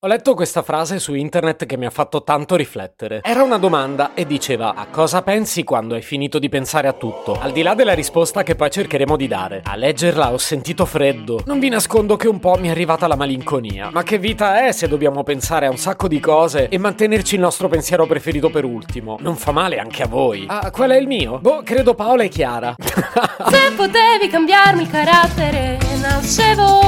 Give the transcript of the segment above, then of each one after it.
Ho letto questa frase su internet che mi ha fatto tanto riflettere. Era una domanda e diceva a cosa pensi quando hai finito di pensare a tutto? Al di là della risposta che poi cercheremo di dare. A leggerla ho sentito freddo. Non vi nascondo che un po' mi è arrivata la malinconia. Ma che vita è se dobbiamo pensare a un sacco di cose e mantenerci il nostro pensiero preferito per ultimo? Non fa male anche a voi. Ah, qual è il mio? Boh, credo Paola e Chiara. se potevi cambiarmi il carattere, nascevo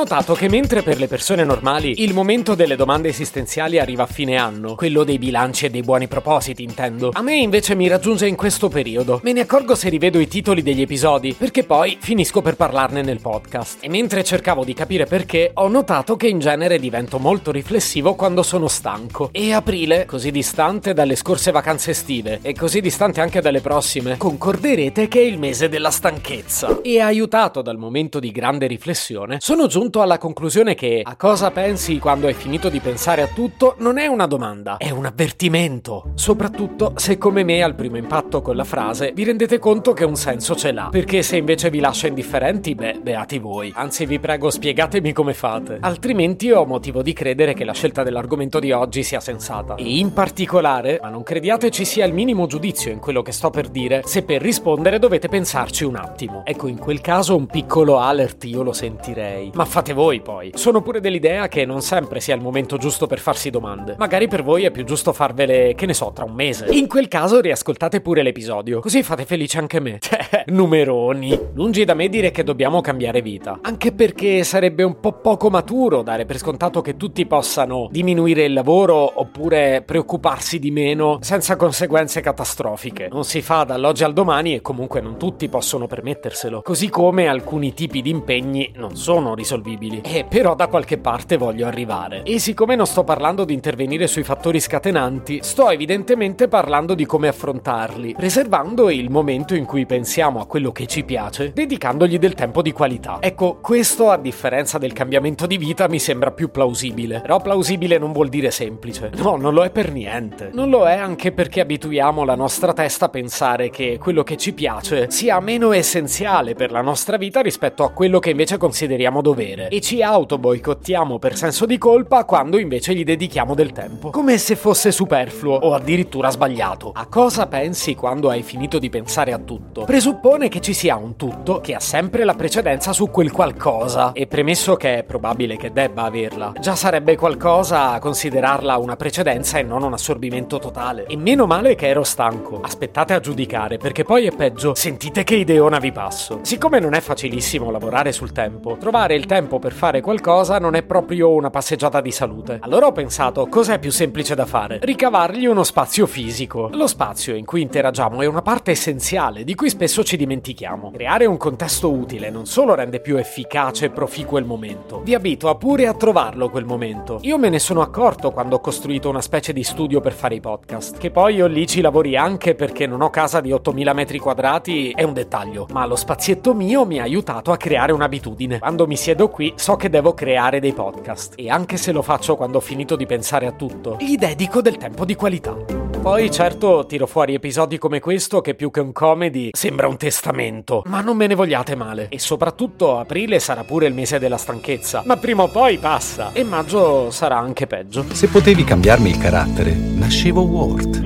Notato che mentre per le persone normali il momento delle domande esistenziali arriva a fine anno, quello dei bilanci e dei buoni propositi intendo, a me invece mi raggiunge in questo periodo. Me ne accorgo se rivedo i titoli degli episodi, perché poi finisco per parlarne nel podcast. E mentre cercavo di capire perché, ho notato che in genere divento molto riflessivo quando sono stanco. E aprile, così distante dalle scorse vacanze estive e così distante anche dalle prossime, concorderete che è il mese della stanchezza. E aiutato dal momento di grande riflessione, sono giunto giunto alla conclusione che a cosa pensi quando hai finito di pensare a tutto non è una domanda, è un avvertimento. Soprattutto se come me al primo impatto con la frase vi rendete conto che un senso ce l'ha. Perché se invece vi lascia indifferenti, beh, beati voi. Anzi vi prego spiegatemi come fate. Altrimenti ho motivo di credere che la scelta dell'argomento di oggi sia sensata. E in particolare, ma non crediate ci sia il minimo giudizio in quello che sto per dire, se per rispondere dovete pensarci un attimo. Ecco, in quel caso un piccolo alert io lo sentirei. Ma fate voi poi. Sono pure dell'idea che non sempre sia il momento giusto per farsi domande. Magari per voi è più giusto farvele, che ne so, tra un mese. In quel caso riascoltate pure l'episodio, così fate felice anche me. Cioè, numeroni. Lungi da me dire che dobbiamo cambiare vita. Anche perché sarebbe un po' poco maturo dare per scontato che tutti possano diminuire il lavoro oppure preoccuparsi di meno senza conseguenze catastrofiche. Non si fa dall'oggi al domani e comunque non tutti possono permetterselo. Così come alcuni tipi di impegni non sono risolti risolvibili. Eh, però da qualche parte voglio arrivare. E siccome non sto parlando di intervenire sui fattori scatenanti, sto evidentemente parlando di come affrontarli, reservando il momento in cui pensiamo a quello che ci piace, dedicandogli del tempo di qualità. Ecco, questo a differenza del cambiamento di vita mi sembra più plausibile. Però plausibile non vuol dire semplice. No, non lo è per niente. Non lo è anche perché abituiamo la nostra testa a pensare che quello che ci piace sia meno essenziale per la nostra vita rispetto a quello che invece consideriamo dovere dovere e ci auto boicottiamo per senso di colpa quando invece gli dedichiamo del tempo, come se fosse superfluo o addirittura sbagliato. A cosa pensi quando hai finito di pensare a tutto? Presuppone che ci sia un tutto che ha sempre la precedenza su quel qualcosa e premesso che è probabile che debba averla, già sarebbe qualcosa a considerarla una precedenza e non un assorbimento totale. E meno male che ero stanco. Aspettate a giudicare perché poi è peggio. Sentite che ideona vi passo. Siccome non è facilissimo lavorare sul tempo, trovare il tempo per fare qualcosa non è proprio una passeggiata di salute. Allora ho pensato, cos'è più semplice da fare? Ricavargli uno spazio fisico. Lo spazio in cui interagiamo è una parte essenziale di cui spesso ci dimentichiamo. Creare un contesto utile non solo rende più efficace e proficuo il momento, vi abitua pure a trovarlo quel momento. Io me ne sono accorto quando ho costruito una specie di studio per fare i podcast, che poi io lì ci lavori anche perché non ho casa di 8000 metri quadrati, è un dettaglio, ma lo spazietto mio mi ha aiutato a creare un'abitudine. Quando mi siedo qui so che devo creare dei podcast e anche se lo faccio quando ho finito di pensare a tutto, gli dedico del tempo di qualità. Poi certo tiro fuori episodi come questo che più che un comedy sembra un testamento, ma non me ne vogliate male. E soprattutto aprile sarà pure il mese della stanchezza, ma prima o poi passa e maggio sarà anche peggio. Se potevi cambiarmi il carattere, nascevo Ward.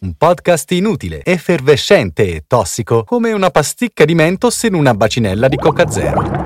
Un podcast inutile, effervescente e tossico, come una pasticca di mentos in una bacinella di Coca Zero.